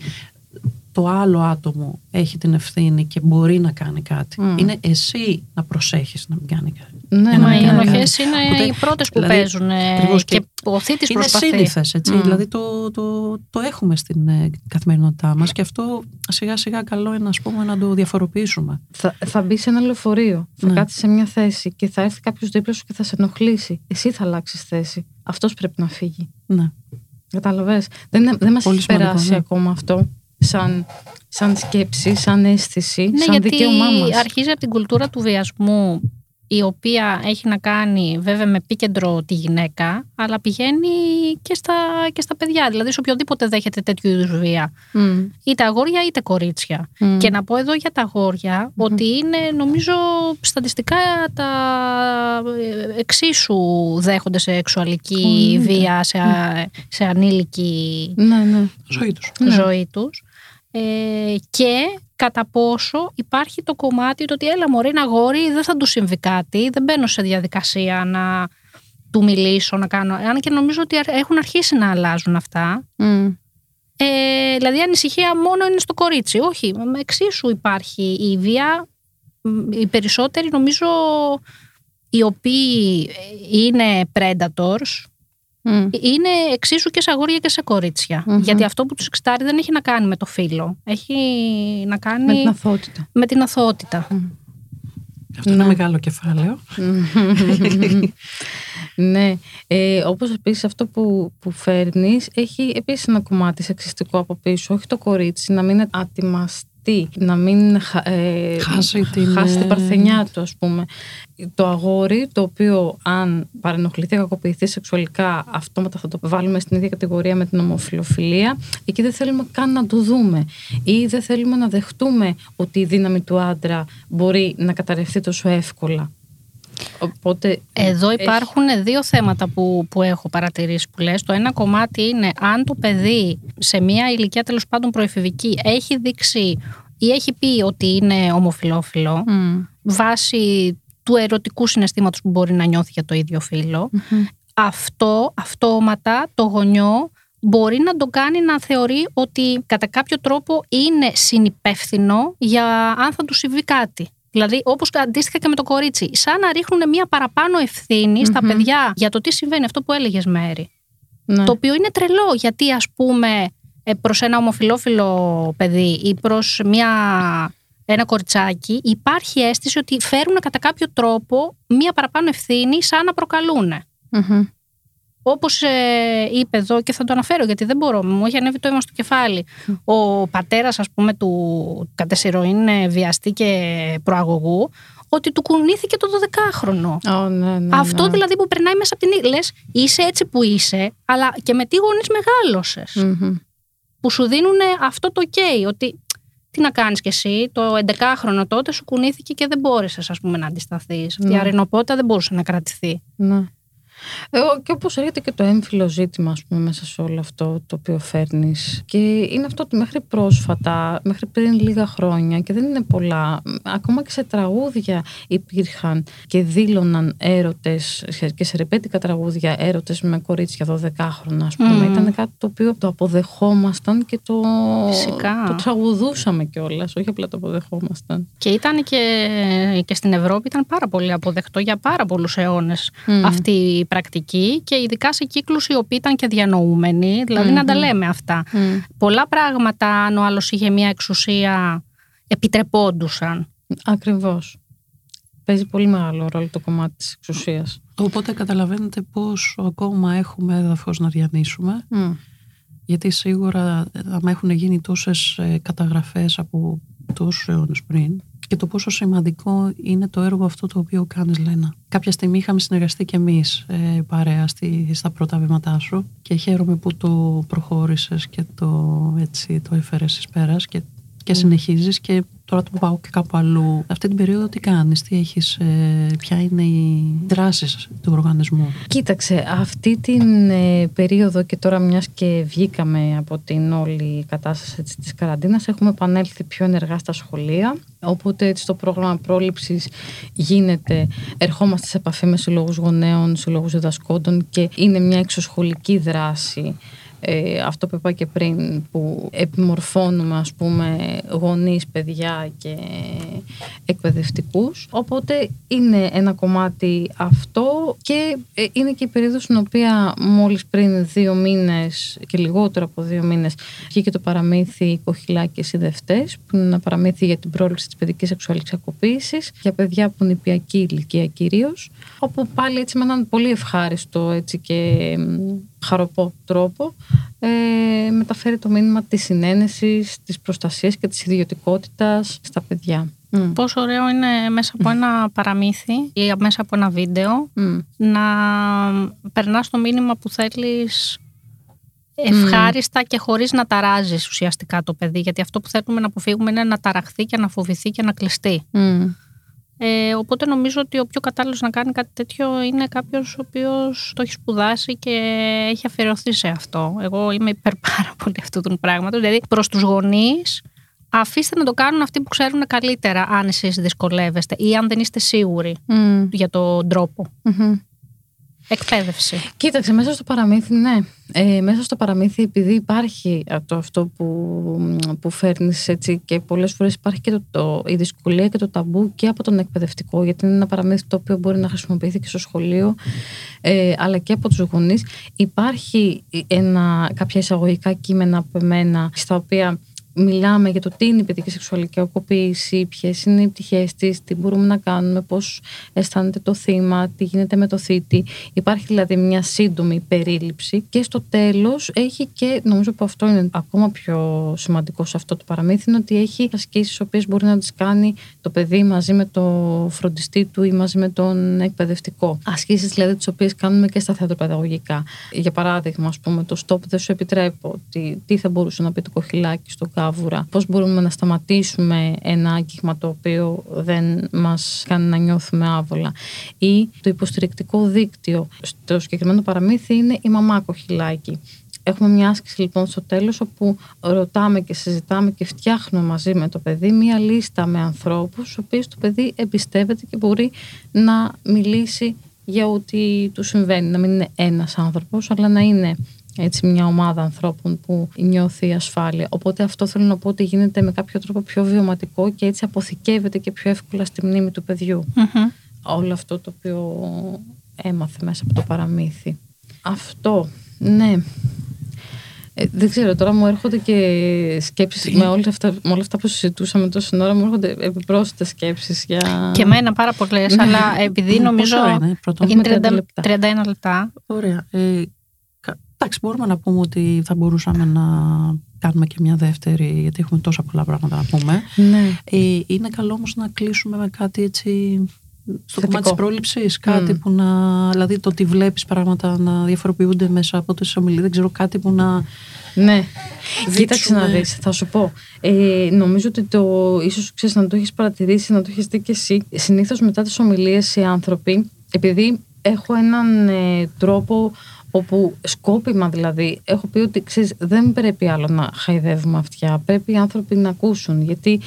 το άλλο άτομο έχει την ευθύνη και μπορεί να κάνει κάτι. Μμ. Είναι εσύ να προσέχεις να μην κάνει κάτι. Ναι, Για να Μα μην οι κάνει ενοχέ κάτι. είναι Οπότε, οι πρώτες που δηλαδή, παίζουν ε, ακριβώς και, και ο θήτη Είναι προσπαθεί. σύνηθες, έτσι. Μμ. Δηλαδή το, το, το έχουμε στην ε, καθημερινότητά μας και αυτό σιγά σιγά καλό είναι ας πούμε, να το διαφοροποιήσουμε. Θα, θα μπει σε ένα λεωφορείο, θα Ναι. κάτσει σε μια θέση και θα έρθει κάποιος δίπλα σου και θα σε ενοχλήσει. Εσύ θα αλλάξεις θέση. Αυτός πρέπει να φύγει. Ναι. Καταλαβες. Δεν, είναι- δεν μας Πολύ έχει σημαντικό, περάσει ναι. ακόμα αυτό σαν, σαν σκέψη, σαν αίσθηση, Ναι, σαν γιατί δικαίωμά μας. αρχίζει από την κουλτούρα του βιασμού η οποία έχει να κάνει βέβαια με επίκεντρο τη γυναίκα, αλλά πηγαίνει και στα, και στα παιδιά. Δηλαδή, σε οποιοδήποτε δέχεται τέτοιου είδους βία. Μμ. Είτε αγόρια είτε κορίτσια. Μμ. Και να πω εδώ για τα αγόρια ότι είναι νομίζω στατιστικά τα ε, εξίσου δέχονται σεξουαλική Εννοείται. βία σε, α- σε ανήλικη Ναι, ναι. Ζωή τους. ζωή τους ε, και κατά πόσο υπάρχει το κομμάτι το ότι έλα μωρή είναι αγόρι, δεν θα του συμβεί κάτι, δεν μπαίνω σε διαδικασία να του μιλήσω, να κάνω. Αν και νομίζω ότι έχουν αρχίσει να αλλάζουν αυτά. Μμ. Ε, δηλαδή η ανησυχία μόνο είναι στο κορίτσι. Όχι, με εξίσου υπάρχει η βία. Μ, Οι περισσότεροι νομίζω οι οποίοι είναι predators Μμ. είναι εξίσου και σε αγόρια και σε κοριτσια Μμμ. Γιατί αυτό που τους εξτάρει δεν έχει να κάνει με το φύλλο. Έχει να κάνει Με την αθότητα. με την αθωότητα. Αυτό είναι μεγάλο κεφάλαιο. ναι. Ε, όπως επίσης αυτό που, που φέρνεις έχει επίσης ένα κομμάτι σεξιστικό από πίσω. Όχι το κορίτσι να μην ατιμαστεί, να μην χα- ε, Χάσει την, χάσει την ε, παρθενιά του ας πούμε. Το αγόρι το οποίο αν παρενοχληθεί, κακοποιηθεί σεξουαλικά αυτόματα θα το βάλουμε στην ίδια κατηγορία με την ομοφιλοφιλία εκεί δεν θέλουμε καν να το δούμε ή δεν θέλουμε να δεχτούμε ότι η δύναμη του άντρα μπορεί να καταρρευτεί τόσο εύκολα. Οπότε Εδώ έχει- υπάρχουν δύο θέματα που, που έχω παρατηρήσει που λες. Το ένα κομμάτι είναι αν το παιδί σε μια ηλικία τέλος πάντων προεφηβική έχει δείξει ή έχει πει ότι είναι ομοφιλόφιλο Μμ. βάσει του ερωτικού συναισθήματος που μπορεί να νιώθει για το ίδιο φύλλο, αυτό αυτόματα το γονιό μπορεί να τον κάνει να θεωρεί ότι κατά κάποιο τρόπο είναι συνυπεύθυνο για αν θα του συμβεί κάτι. Δηλαδή, όπως αντίστοιχα και με το κορίτσι, σαν να ρίχνουν μια παραπάνω ευθύνη στα Μμμ. παιδιά για το τι συμβαίνει, αυτό που έλεγες Μέρη. Ναι. Το οποίο είναι τρελό, γιατί ας πούμε ε, προς ένα ομοφιλόφιλο παιδί ή προς μια, ένα κοριτσάκι υπάρχει αίσθηση ότι φέρουν κατά κάποιο τρόπο μια παραπάνω ευθύνη σαν να προκαλούν. Μμμ. Όπως ε, είπε εδώ και θα το αναφέρω γιατί δεν μπορώ, μου έχει ανέβει το αίμα στο κεφάλι. Ο πατέρας ας πούμε του κατεσυρωήν ε, βιαστή και προαγωγού ότι του κουνήθηκε το 12χρονο. Ω, ναι, ναι, Αυτό ναι. δηλαδή που περνάει μέσα από την. Λες, είσαι έτσι που είσαι, αλλά και με τι γονείς μεγάλωσες. Μμμ. Που σου δίνουν αυτό το OK, ότι τι να κάνεις κι εσύ, το 11χρονο τότε σου κουνήθηκε και δεν μπόρεσες, ας πούμε, να αντισταθείς. Αυτή η Ναι. αρενοπότα δεν μπορούσε να κρατηθεί. Ναι. Ε, ο- και όπως έρχεται και το έμφυλο ζήτημα ας πούμε, μέσα σε όλο αυτό το οποίο φέρνεις και είναι αυτό ότι μέχρι πρόσφατα, μέχρι πριν λίγα χρόνια και δεν είναι πολλά, μ, ακόμα και σε τραγούδια υπήρχαν και δήλωναν έρωτες σε- και σε ρεπέτικα τραγούδια έρωτες με κορίτσια 12χρονα ας πούμε. Μμμ. Ήταν κάτι το οποίο το αποδεχόμασταν και το, Φυσικά. το τραγουδούσαμε κιόλας, όχι απλά το αποδεχόμασταν. Και ήταν και, και στην Ευρώπη ήταν πάρα πολύ αποδεκτό για πάρα πολλούς αιώνες Μμ. αυτή η πρακτική και ειδικά σε κύκλους οι οποίοι ήταν και διανοούμενοι, δηλαδή να τα Μμμ. λέμε αυτά. Μμ. Πολλά πράγματα, αν ο άλλος είχε μια εξουσία, επιτρεπόντουσαν. Ακριβώς. Παίζει πολύ μεγάλο ρόλο το κομμάτι της εξουσίας. Οπότε καταλαβαίνετε πόσο ακόμα έχουμε έδαφος να διανύσουμε. Μμ. Γιατί σίγουρα ε, άμα έχουν γίνει τόσες ε, καταγραφές από τόσους αιώνες πριν και το πόσο σημαντικό είναι το έργο αυτό το οποίο κάνεις Λένα. Κάποια στιγμή είχαμε συνεργαστεί και εμείς ε, παρέα στη, στα πρώτα βήματά σου και χαίρομαι που το προχώρησες και το, έτσι, το έφερες εις πέρας και, και συνεχίζεις και τώρα το πάω και κάπου αλλού. Αυτή την περίοδο τι κάνεις, τι έχεις, ε, ποια είναι οι δράσεις του οργανισμού; Κοίταξε, αυτή την ε, περίοδο και τώρα μιας και βγήκαμε από την όλη κατάσταση έτσι, της καραντίνας έχουμε επανέλθει πιο ενεργά στα σχολεία οπότε έτσι το πρόγραμμα πρόληψης γίνεται, ερχόμαστε σε επαφή με συλλόγους γονέων, συλλόγους διδασκόντων και είναι μια εξωσχολική δράση ε, αυτό που είπα και πριν που επιμορφώνουμε ας πούμε γονείς, παιδιά και εκπαιδευτικούς. Οπότε είναι ένα κομμάτι αυτό και ε, είναι και η περίοδος στην οποία μόλις πριν δύο μήνες και λιγότερο από δύο μήνες βγήκε το παραμύθι «Κοχυλάκες και Σιδευτές» που είναι ένα παραμύθι για την πρόληψη της παιδικής σεξουαλικής ακοποίησης για παιδιά από νηπιακή ηλικία κυρίως όπου πάλι έτσι με έναν πολύ ευχάριστο έτσι και μ, χαροπό τρόπο ε, μεταφέρει το μήνυμα της συνένεσης, της προστασίας και της ιδιωτικότητας στα παιδιά. Μμ. Πόσο ωραίο είναι μέσα από ένα παραμύθι ή μέσα από ένα βίντεο Μμ. να περνάς το μήνυμα που θέλεις ευχάριστα και χωρίς να ταράζεις ουσιαστικά το παιδί. Γιατί αυτό που θέλουμε να αποφύγουμε είναι να ταραχθεί και να φοβηθεί και να κλειστεί. Μμ. Ε, οπότε νομίζω ότι ο πιο κατάλληλος να κάνει κάτι τέτοιο είναι κάποιος ο οποίος το έχει σπουδάσει και έχει αφιερωθεί σε αυτό. Εγώ είμαι υπέρ πάρα πολύ αυτού του πράγματος. Δηλαδή προς τους γονείς αφήστε να το κάνουν αυτοί που ξέρουν καλύτερα αν εσείς δυσκολεύεστε ή αν δεν είστε σίγουροι Μμ. για τον τρόπο. Μμμ. Εκπαίδευση. Κοίταξε, μέσα στο παραμύθι, ναι. Ε, μέσα στο παραμύθι, επειδή υπάρχει αυτό, αυτό που, που φέρνεις έτσι και πολλές φορές υπάρχει και το, το, η δυσκολία και το ταμπού και από τον εκπαιδευτικό, γιατί είναι ένα παραμύθι το οποίο μπορεί να χρησιμοποιηθεί και στο σχολείο, ε, αλλά και από τους γονείς. Υπάρχει ένα, κάποια εισαγωγικά κείμενα από εμένα, στα οποία μιλάμε για το τι είναι η παιδική σεξουαλική ακοποίηση, ποιες είναι οι πτυχές της, τι μπορούμε να κάνουμε, πώς αισθάνεται το θύμα, τι γίνεται με το θήτη. Υπάρχει δηλαδή μια σύντομη περίληψη και στο τέλος έχει και, νομίζω που αυτό είναι ακόμα πιο σημαντικό σε αυτό το παραμύθι, είναι ότι έχει ασκήσεις, οποίες μπορεί να τις κάνει το παιδί μαζί με το φροντιστή του ή μαζί με τον εκπαιδευτικό. Ασκήσεις δηλαδή τις οποίες κάνουμε και στα θεατροπαιδαγωγικά. Για παράδειγμα, ας πούμε, το stop δεν σου επιτρέπω. Τι, τι θα μπορούσε να πει το κοχυλάκι στον κάβουρα. Πώς μπορούμε να σταματήσουμε ένα άγγιγμα το οποίο δεν μας κάνει να νιώθουμε άβολα; Ή το υποστηρικτικό δίκτυο. Στο συγκεκριμένο παραμύθι είναι η μαμά κοχυλάκι. Έχουμε μια άσκηση λοιπόν στο τέλος όπου ρωτάμε και συζητάμε και φτιάχνουμε μαζί με το παιδί μια λίστα με ανθρώπους στους οποίους το παιδί εμπιστεύεται και μπορεί να μιλήσει για ό,τι του συμβαίνει. Να μην είναι ένας άνθρωπος αλλά να είναι έτσι μια ομάδα ανθρώπων που νιώθει ασφάλεια. Οπότε αυτό θέλω να πω ότι γίνεται με κάποιο τρόπο πιο βιωματικό και έτσι αποθηκεύεται και πιο εύκολα στη μνήμη του παιδιού. Μμμ. Όλο αυτό το οποίο έμαθε μέσα από το παραμύθι. Αυτό, ναι. Ε, δεν ξέρω, τώρα μου έρχονται και σκέψεις με όλα αυτά, με όλα αυτά που συζητούσαμε τόση ώρα μου έρχονται επιπρόσθετες σκέψεις για... Και εμένα πάρα πολλές, αλλά επειδή νομίζω. Πόσο είναι, πρώτον; Είναι Έχουμε 30 30 λεπτά. 31 λεπτά. Ωραία. Ε, κα- εντάξει, μπορούμε να πούμε ότι θα μπορούσαμε να κάνουμε και μια δεύτερη, γιατί έχουμε τόσα πολλά πράγματα να πούμε. Ναι. Ε, είναι καλό όμως να κλείσουμε με κάτι έτσι στο Θετικό. κομμάτι της πρόληψης, κάτι Μμ. που να, δηλαδή το ότι βλέπεις πράγματα να διαφοροποιούνται μέσα από τις ομιλίες, δεν ξέρω κάτι που να... Ναι. Κοίταξε Δείξουμε- να δεις, θα σου πω. Ε, νομίζω ότι το ίσως ξέρεις να το έχεις παρατηρήσει, να το έχεις δει και εσύ. Συνήθως μετά τις ομιλίες οι άνθρωποι, επειδή έχω έναν ε, τρόπο όπου σκόπιμα δηλαδή έχω πει ότι ξέρεις, δεν πρέπει άλλο να χαϊδεύουμε αυτιά. Πρέπει οι άνθρωποι να ακούσουν γιατί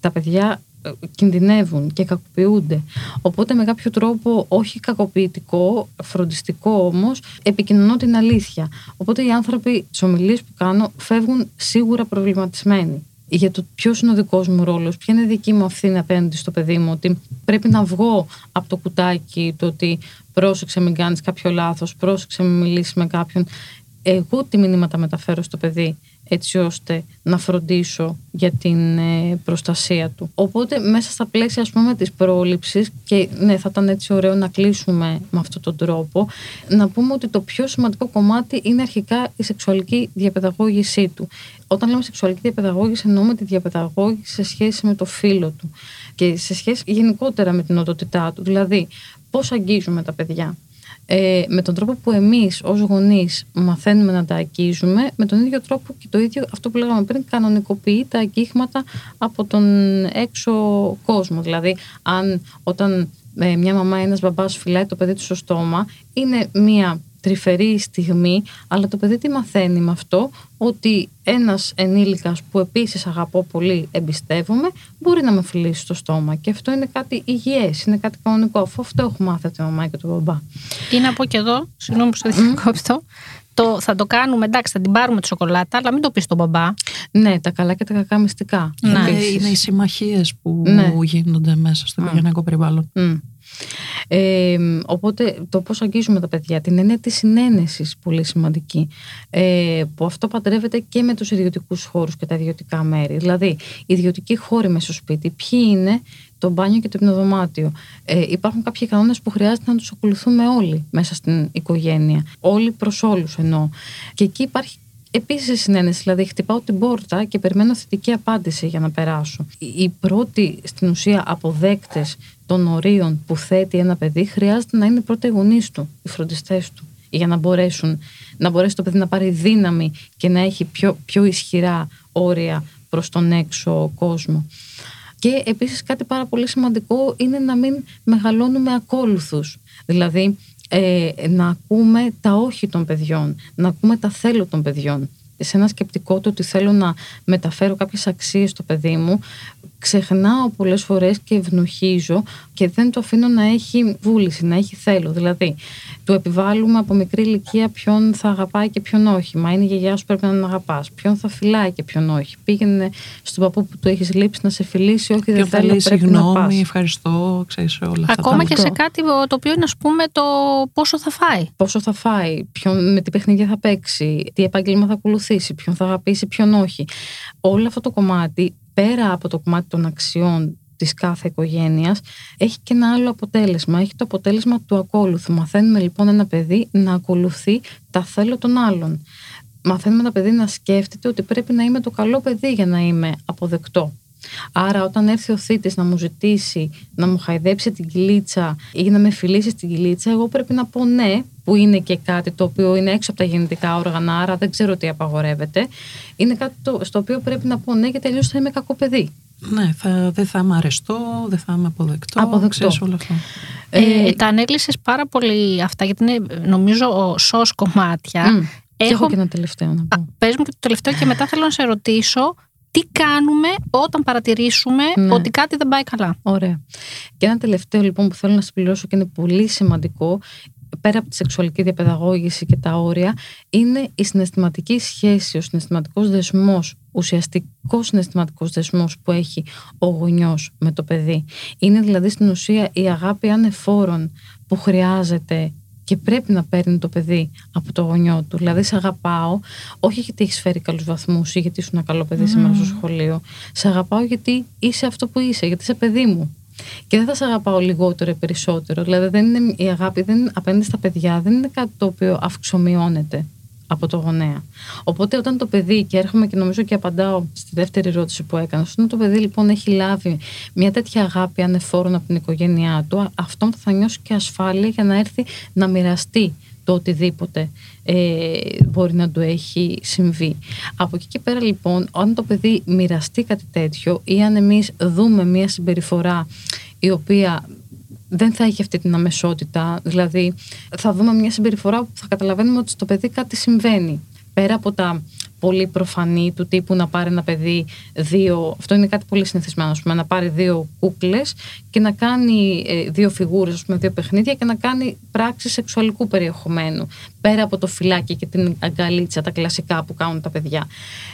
τα παιδιά ε, κινδυνεύουν και κακοποιούνται. Οπότε με κάποιο τρόπο όχι κακοποιητικό, φροντιστικό όμως, επικοινωνώ την αλήθεια. Οπότε οι άνθρωποι τις ομιλίες που κάνω φεύγουν σίγουρα προβληματισμένοι. Για το ποιος είναι ο δικός μου ρόλος, ποια είναι η δική μου ευθύνη απέναντι στο παιδί μου, ότι πρέπει να βγω από το κουτάκι, το ότι πρόσεξε μην κάνεις κάποιο λάθος, πρόσεξε μην μιλήσεις με κάποιον. Εγώ τι μηνύματα μεταφέρω στο παιδί έτσι ώστε να φροντίσω για την ε, προστασία του. Οπότε μέσα στα πλαίσια ας πούμε της πρόληψης και ναι θα ήταν έτσι ωραίο να κλείσουμε με αυτόν τον τρόπο να πούμε ότι το πιο σημαντικό κομμάτι είναι αρχικά η σεξουαλική διαπαιδαγώγησή του. Όταν λέμε σεξουαλική διαπαιδαγώγηση εννοούμε τη διαπαιδαγώγηση σε σχέση με το φίλο του και σε σχέση γενικότερα με την οντότητά του. Δηλαδή πώς αγγίζουμε τα παιδιά ε, με τον τρόπο που εμείς ως γονείς μαθαίνουμε να τα αγγίζουμε, με τον ίδιο τρόπο και το ίδιο αυτό που λέγαμε πριν κανονικοποιεί τα αγγίγματα από τον έξω κόσμο. Δηλαδή, αν όταν ε, μια μαμά ή ένας μπαμπάς φυλάει το παιδί του στο στόμα, είναι μια τρυφερή στιγμή, αλλά το παιδί τι μαθαίνει με αυτό, ότι ένας ενήλικας που επίσης αγαπώ πολύ, εμπιστεύομαι, μπορεί να με φιλήσει στο στόμα. Και αυτό είναι κάτι υγιές, είναι κάτι κανονικό, αφού αυτό έχω μάθει από τη μαμά και τον μπαμπά. Ή να πω και εδώ, συγγνώμη που στο διακόπτω, το, θα το κάνουμε, εντάξει, θα την πάρουμε τη σοκολάτα, αλλά μην το πεις στον μπαμπά. Ναι, τα καλά και τα κακά μυστικά. Ναι. Είναι, επίσης. είναι οι συμμαχίες που Ναι. γίνονται μέσα στο Μμ. οικογενειακό περιβάλλον. Μμ. Ε, οπότε το πώς αγγίζουμε τα παιδιά, την έννοια της συνένεσης πολύ σημαντική, ε, που αυτό παντρεύεται και με τους ιδιωτικούς χώρους και τα ιδιωτικά μέρη. Δηλαδή, ιδιωτικοί χώροι μέσα στο σπίτι, ποιοι είναι το μπάνιο και το υπνοδωμάτιο. Ε, υπάρχουν κάποιοι κανόνες που χρειάζεται να τους ακολουθούμε όλοι μέσα στην οικογένεια. Όλοι προς όλους εννοώ. Και εκεί υπάρχει επίσης συνένεση. Δηλαδή, χτυπάω την πόρτα και περιμένω θετική απάντηση για να περάσω. Οι πρώτοι στην ουσία αποδέκτες των ορίων που θέτει ένα παιδί χρειάζεται να είναι οι πρώτοι γονείς του, οι φροντιστές του, για να μπορέσουν να μπορέσει το παιδί να πάρει δύναμη και να έχει πιο, πιο ισχυρά όρια προς τον έξω κόσμο. Και επίσης κάτι πάρα πολύ σημαντικό είναι να μην μεγαλώνουμε ακόλουθους. Δηλαδή ε, να ακούμε τα όχι των παιδιών, να ακούμε τα θέλω των παιδιών. Σε ένα σκεπτικό του ότι θέλω να μεταφέρω κάποιες αξίες στο παιδί μου, ξεχνάω πολλές φορές και ευνοχίζω και δεν το αφήνω να έχει βούληση, να έχει θέλω. Δηλαδή, του επιβάλλουμε από μικρή ηλικία ποιον θα αγαπάει και ποιον όχι. Μα είναι η γιαγιά σου πρέπει να την αγαπάς. Ποιον θα φυλάει και ποιον όχι. Πήγαινε στον παππού που του έχεις λείψει να σε φιλήσει, όχι δεν θέλω πρέπει συγγνώμη, να πας. ευχαριστώ, ξέρεις όλα αυτά. Ακόμα τα- και σε κάτι το οποίο είναι, α πούμε, το πόσο θα φάει. Πόσο θα φάει, ποιον, με τι παιχνίδια θα παίξει, τι επάγγελμα θα ακολουθήσει, ποιον θα αγαπήσει, ποιον όχι. Όλο αυτό το κομμάτι, πέρα από το κομμάτι των αξιών της κάθε οικογένειας, έχει και ένα άλλο αποτέλεσμα. Έχει το αποτέλεσμα του ακόλουθου. Μαθαίνουμε λοιπόν ένα παιδί να ακολουθεί τα θέλω των άλλων. Μαθαίνουμε ένα παιδί να σκέφτεται ότι πρέπει να είμαι το καλό παιδί για να είμαι αποδεκτό. Άρα, όταν έρθει ο θήτης να μου ζητήσει να μου χαϊδέψει την κυλίτσα ή να με φιλήσει στην κυλίτσα, εγώ πρέπει να πω ναι, που είναι και κάτι το οποίο είναι έξω από τα γεννητικά όργανα, άρα δεν ξέρω τι απαγορεύεται. Είναι κάτι το, στο οποίο πρέπει να πω ναι, γιατί αλλιώς θα είμαι κακό παιδί. Ναι, θα, δεν θα είμαι αρεστό, δεν θα είμαι αποδεκτό. Αποδεκτό. Ξέρεις όλο αυτό. Ε, τα ανέλησε πάρα πολύ αυτά, γιατί είναι νομίζω σως κομμάτια. Μμ. Και έχω Έχω- και ένα τελευταίο να πω. Πες μου και το τελευταίο και μετά θέλω να σε ρωτήσω τι κάνουμε όταν παρατηρήσουμε Ναι. ότι κάτι δεν πάει καλά; Ωραία. Και ένα τελευταίο λοιπόν που θέλω να συμπληρώσω και είναι πολύ σημαντικό, πέρα από τη σεξουαλική διαπαιδαγώγηση και τα όρια, είναι η συναισθηματική σχέση, ο συναισθηματικός δεσμός, ουσιαστικός συναισθηματικός δεσμός που έχει ο γονιός με το παιδί. Είναι δηλαδή στην ουσία η αγάπη ανεφόρων που χρειάζεται και πρέπει να παίρνει το παιδί από το γονιό του. Δηλαδή, σε αγαπάω, όχι γιατί έχεις φέρει καλούς βαθμούς ή γιατί ήσουν ένα καλό παιδί σήμερα στο σχολείο. Σε αγαπάω γιατί είσαι αυτό που είσαι, γιατί είσαι παιδί μου. Και δεν θα σε αγαπάω λιγότερο ή περισσότερο. Δηλαδή, δεν είναι, η αγάπη δεν, είναι- απέναντι στα παιδιά δεν είναι κάτι το οποίο αυξομοιώνεται από το γονέα. Οπότε, όταν το παιδί, και έρχομαι και νομίζω και απαντάω στη δεύτερη ερώτηση που έκανα, όταν το παιδί λοιπόν έχει λάβει μια τέτοια αγάπη ανεφόρων από την οικογένειά του, αυτό θα νιώσει και ασφάλεια για να έρθει να μοιραστεί το οτιδήποτε ε, μπορεί να του έχει συμβεί. Από εκεί και πέρα λοιπόν, αν το παιδί μοιραστεί κάτι τέτοιο ή αν εμείς δούμε μια συμπεριφορά η οποία δεν θα έχει αυτή την αμεσότητα, δηλαδή θα δούμε μια συμπεριφορά που θα καταλαβαίνουμε ότι στο παιδί κάτι συμβαίνει. Πέρα από τα πολύ προφανή του τύπου να πάρει ένα παιδί δύο, αυτό είναι κάτι πολύ συνηθισμένο, ας πούμε, να πάρει δύο κούκλες και να κάνει ε, δύο φιγούρες, ας πούμε, δύο παιχνίδια και να κάνει πράξεις σεξουαλικού περιεχομένου. Πέρα από το φυλάκι και την αγκαλίτσα, τα κλασικά που κάνουν τα παιδιά.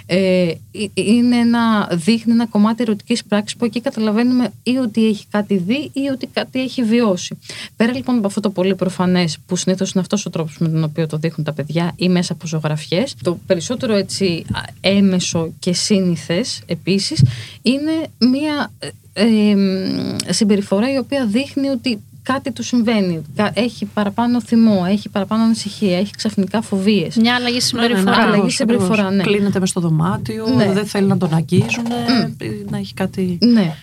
Ε, ε, είναι ένα, δείχνει ένα κομμάτι ερωτικής πράξης που εκεί καταλαβαίνουμε ή ότι έχει κάτι δει ή ότι κάτι έχει βιώσει. Πέρα λοιπόν από αυτό το πολύ προφανές που συνήθως είναι αυτός ο τρόπος με τον οποίο το δείχνουν τα παιδιά ή μέσα από ζωγραφιές, το περισσότερο έτσι α, έμεσο και σύνηθες επίσης είναι μια ε, ε, συμπεριφορά η οποία δείχνει ότι κάτι του συμβαίνει. Κα- Έχει παραπάνω θυμό, έχει παραπάνω ανησυχία, έχει ξαφνικά φοβίες. Μια αλλαγή Ναι, συμπεριφορά. ναι, ναι, Αλλαγή ακριβώς, συμπεριφορά, ακριβώς. ναι. Κλείνεται μες στο δωμάτιο, Ναι. δεν θέλει να τον αγγίζουν, να έχει κάτι. Ναι.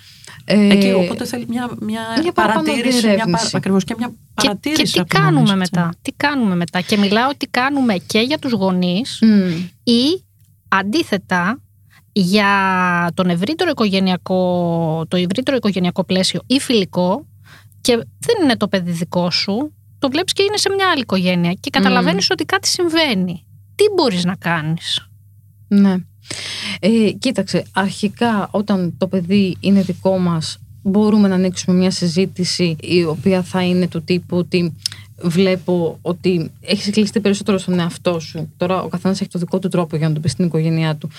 Ε, Εκεί, οπότε θέλει μια, μια, μια παραπάνω παρατήρηση, μια, διερεύνηση. παρα- ακριβώς, και μια Και, παρατήρηση. και τι από την κάνουμε μαμά, μετά; έτσι. Τι κάνουμε μετά; Και μιλάω τι κάνουμε και για τους γονείς μ, ή αντίθετα για τον ευρύτερο οικογενειακό, το ευρύτερο οικογενειακό πλαίσιο ή φιλικό και δεν είναι το παιδί δικό σου, το βλέπεις και είναι σε μια άλλη οικογένεια και καταλαβαίνεις ότι κάτι συμβαίνει. Τι μπορείς να κάνεις; Ναι. Ε, κοίταξε, αρχικά όταν το παιδί είναι δικό μας μπορούμε να ανοίξουμε μια συζήτηση η οποία θα είναι του τύπου ότι βλέπω ότι έχεις κλειστεί περισσότερο στον εαυτό σου. Τώρα ο καθένας έχει το δικό του τρόπο για να το πει στην οικογένειά του.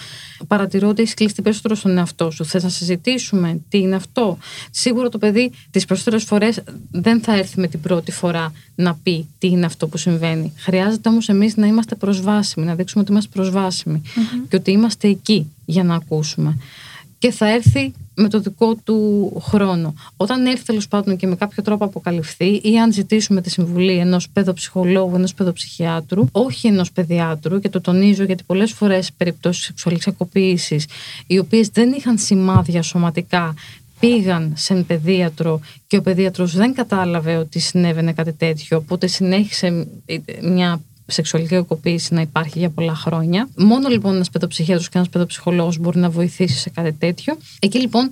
Παρατηρώ ότι έχεις κλειστεί περισσότερο στον εαυτό σου. Θες να συζητήσουμε τι είναι αυτό. Σίγουρα το παιδί τις περισσότερες φορές δεν θα έρθει με την πρώτη φορά να πει τι είναι αυτό που συμβαίνει. Χρειάζεται όμως εμείς να είμαστε προσβάσιμοι, να δείξουμε ότι είμαστε προσβάσιμοι και ότι είμαστε εκεί για να ακούσουμε. Και θα έρθει με το δικό του χρόνο. Όταν έρθει τέλος πάντων και με κάποιο τρόπο αποκαλυφθεί ή αν ζητήσουμε τη συμβουλή ενός παιδοψυχολόγου, ενός παιδοψυχιάτρου, όχι ενός παιδιάτρου, και το τονίζω γιατί πολλές φορές περιπτώσεις σεξουαλική κακοποίησης, οι οποίες δεν είχαν σημάδια σωματικά, πήγαν σε έναν παιδίατρο και ο παιδίατρος δεν κατάλαβε ότι συνέβαινε κάτι τέτοιο, οπότε συνέχισε μια σεξουαλική κακοποίηση να υπάρχει για πολλά χρόνια. Μόνο λοιπόν ένας παιδοψυχίατρος και ένας παιδοψυχολόγος μπορεί να βοηθήσει σε κάτι τέτοιο. Εκεί λοιπόν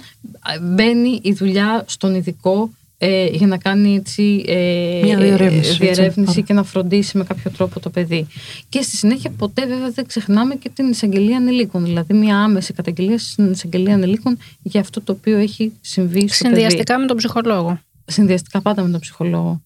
μπαίνει η δουλειά στον ειδικό ε, για να κάνει έτσι, ε, Μια διερεύνηση, διερεύνηση και να φροντίσει με κάποιο τρόπο το παιδί. Και στη συνέχεια ποτέ βέβαια δεν ξεχνάμε και την εισαγγελία ανηλίκων. Δηλαδή μια άμεση καταγγελία στην εισαγγελία ανηλίκων για αυτό το οποίο έχει συμβεί στο Συνδυαστικά παιδί. με τον ψυχολόγο. Συνδυαστικά πάντα με τον ψυχολόγο.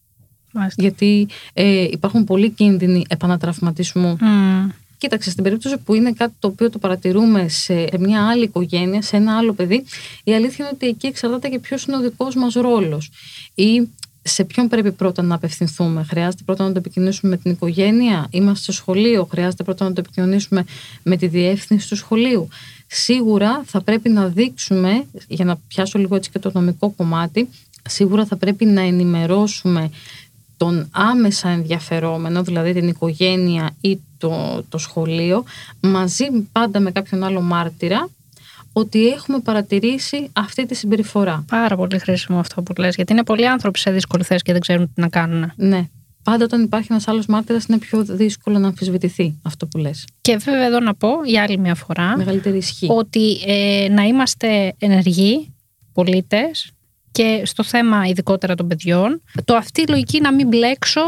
Μάλιστα. Γιατί ε, υπάρχουν πολλοί κίνδυνοι επανατραυματισμού. Μμ. Κοίταξε, στην περίπτωση που είναι κάτι το οποίο το παρατηρούμε σε μια άλλη οικογένεια, σε ένα άλλο παιδί, η αλήθεια είναι ότι εκεί εξαρτάται και ποιος είναι ο δικός μας ρόλος. Ή σε ποιον πρέπει πρώτα να απευθυνθούμε. Χρειάζεται πρώτα να το επικοινωνήσουμε με την οικογένεια, είμαστε στο σχολείο, χρειάζεται πρώτα να το επικοινωνήσουμε με τη διεύθυνση του σχολείου; Σίγουρα θα πρέπει να δείξουμε, για να πιάσω λίγο έτσι και το νομικό κομμάτι, σίγουρα θα πρέπει να ενημερώσουμε τον άμεσα ενδιαφερόμενο, δηλαδή την οικογένεια ή το, το σχολείο, μαζί πάντα με κάποιον άλλο μάρτυρα, ότι έχουμε παρατηρήσει αυτή τη συμπεριφορά. Πάρα πολύ χρήσιμο αυτό που λες, γιατί είναι πολλοί άνθρωποι σε δύσκολη θέση και δεν ξέρουν τι να κάνουν. Ναι. Πάντα όταν υπάρχει ένας άλλος μάρτυρας είναι πιο δύσκολο να αμφισβητηθεί αυτό που λες. Και βέβαια εδώ να πω για άλλη μια φορά Μεγαλύτερη ισχύ. ότι ε, να είμαστε ενεργοί πολίτες και στο θέμα ειδικότερα των παιδιών, το αυτή η λογική να μην μπλέξω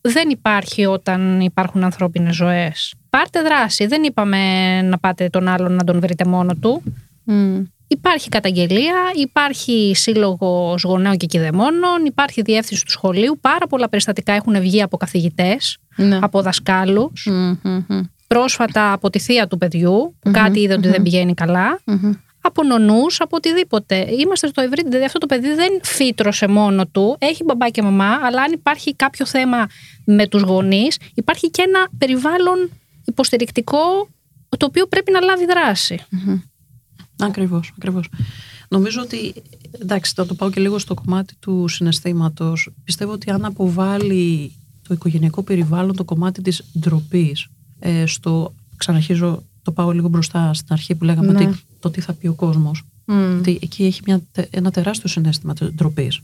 δεν υπάρχει όταν υπάρχουν ανθρώπινες ζωές. Πάρτε δράση. Δεν είπαμε να πάτε τον άλλον να τον βρείτε μόνο του. Μμ. Υπάρχει καταγγελία, υπάρχει σύλλογος γονέων και κηδεμόνων, υπάρχει διεύθυνση του σχολείου. Πάρα πολλά περιστατικά έχουν βγει από καθηγητές, Ναι. από δασκάλους. Μμ, μμ, μμ. Πρόσφατα από τη θεία του παιδιού, που κάτι είδε ότι δεν πηγαίνει καλά. Μμμ. Από νονούς, από οτιδήποτε. Είμαστε στο ευρύ. Δηλαδή αυτό το παιδί δεν φύτρωσε μόνο του. Έχει μπαμπά και μαμά, αλλά αν υπάρχει κάποιο θέμα με τους γονείς, υπάρχει και ένα περιβάλλον υποστηρικτικό το οποίο πρέπει να λάβει δράση. Ακριβώς, ακριβώς. Νομίζω ότι, εντάξει, θα το πάω και λίγο στο κομμάτι του συναισθήματος. Πιστεύω ότι αν αποβάλει το οικογενειακό περιβάλλον το κομμάτι της ντροπής. Ε, στο, ξαναρχίζω, το πάω λίγο μπροστά στην αρχή που λέγαμε Ναι. ότι το τι θα πει ο κόσμος. Μμ. ότι εκεί έχει μια, τε- ένα τεράστιο συνέστημα της ντροπής.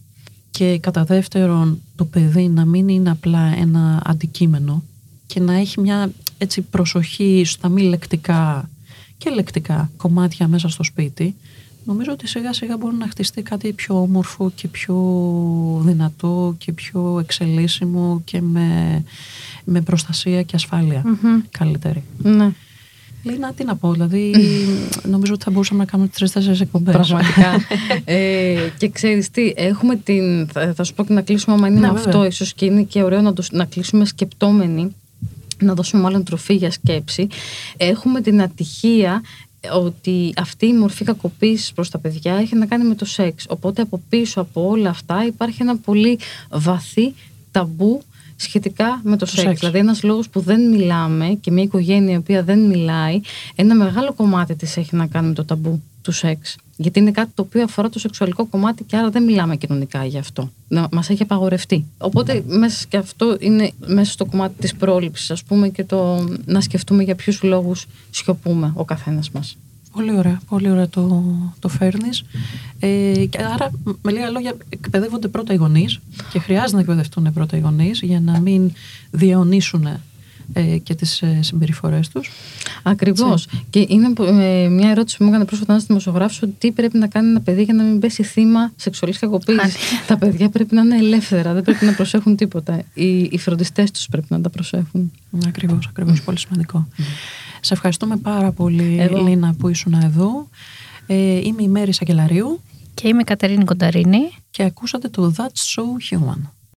Και κατά δεύτερον, το παιδί να μην είναι απλά ένα αντικείμενο και να έχει μια έτσι προσοχή στα μη λεκτικά και λεκτικά κομμάτια μέσα στο σπίτι, νομίζω ότι σιγά σιγά μπορεί να χτιστεί κάτι πιο όμορφο και πιο δυνατό και πιο εξελίσσιμο και με, με προστασία και ασφάλεια Μμμ. καλύτερη. Ναι. Λίνα, τι να πω, δηλαδή νομίζω ότι θα μπορούσαμε να κάνουμε τρεις-τέσσερις εκπομπές. Πραγματικά. ε, και ξέρεις τι, έχουμε την. Θα, θα σου πω και να κλείσουμε, άμα είναι Ναι, με βέβαια. αυτό, ίσως και είναι και ωραίο να, το, να κλείσουμε σκεπτόμενοι, να δώσουμε μάλλον τροφή για σκέψη. Έχουμε την ατυχία ότι αυτή η μορφή κακοποίησης προς τα παιδιά έχει να κάνει με το σεξ. Οπότε από πίσω από όλα αυτά υπάρχει ένα πολύ βαθύ ταμπού σχετικά με το, σεξ. σεξ. Δηλαδή ένας λόγος που δεν μιλάμε και μια οικογένεια η οποία δεν μιλάει, ένα μεγάλο κομμάτι της έχει να κάνει με το ταμπού του σεξ. Γιατί είναι κάτι το οποίο αφορά το σεξουαλικό κομμάτι και άρα δεν μιλάμε κοινωνικά γι' αυτό. Να, μας έχει απαγορευτεί. Οπότε μέσα και αυτό είναι μέσα στο κομμάτι της πρόληψης ας πούμε και το να σκεφτούμε για ποιους λόγους σιωπούμε ο καθένας μας. Πολύ ωραία, πολύ ωραία το, το φέρνεις. Ε, και άρα, με λίγα λόγια, εκπαιδεύονται πρώτα οι γονείς και χρειάζεται να εκπαιδευτούν πρώτα οι γονείς για να μην διαιωνίσουν ε, και τις ε, συμπεριφορές τους. Ακριβώς. Και είναι ε, μια ερώτηση που μου έκανε πρόσφατα ένας δημοσιογράφος ότι τι πρέπει να κάνει ένα παιδί για να μην πέσει θύμα σεξουαλής κακοποίησης. τα παιδιά πρέπει να είναι ελεύθερα, δεν πρέπει να προσέχουν τίποτα. Οι, οι φροντιστές τους πρέπει να τα προσέχουν. Ακριβώς, ακριβώς. Πολύ σημαντικό. Σε ευχαριστούμε πάρα πολύ, Εγώ. Λίνα, που ήσουν εδώ. Ε, είμαι η Μέρη Σακελαρίου Και είμαι η Κατερίνη Κονταρίνη. και ακούσατε το That's So Human.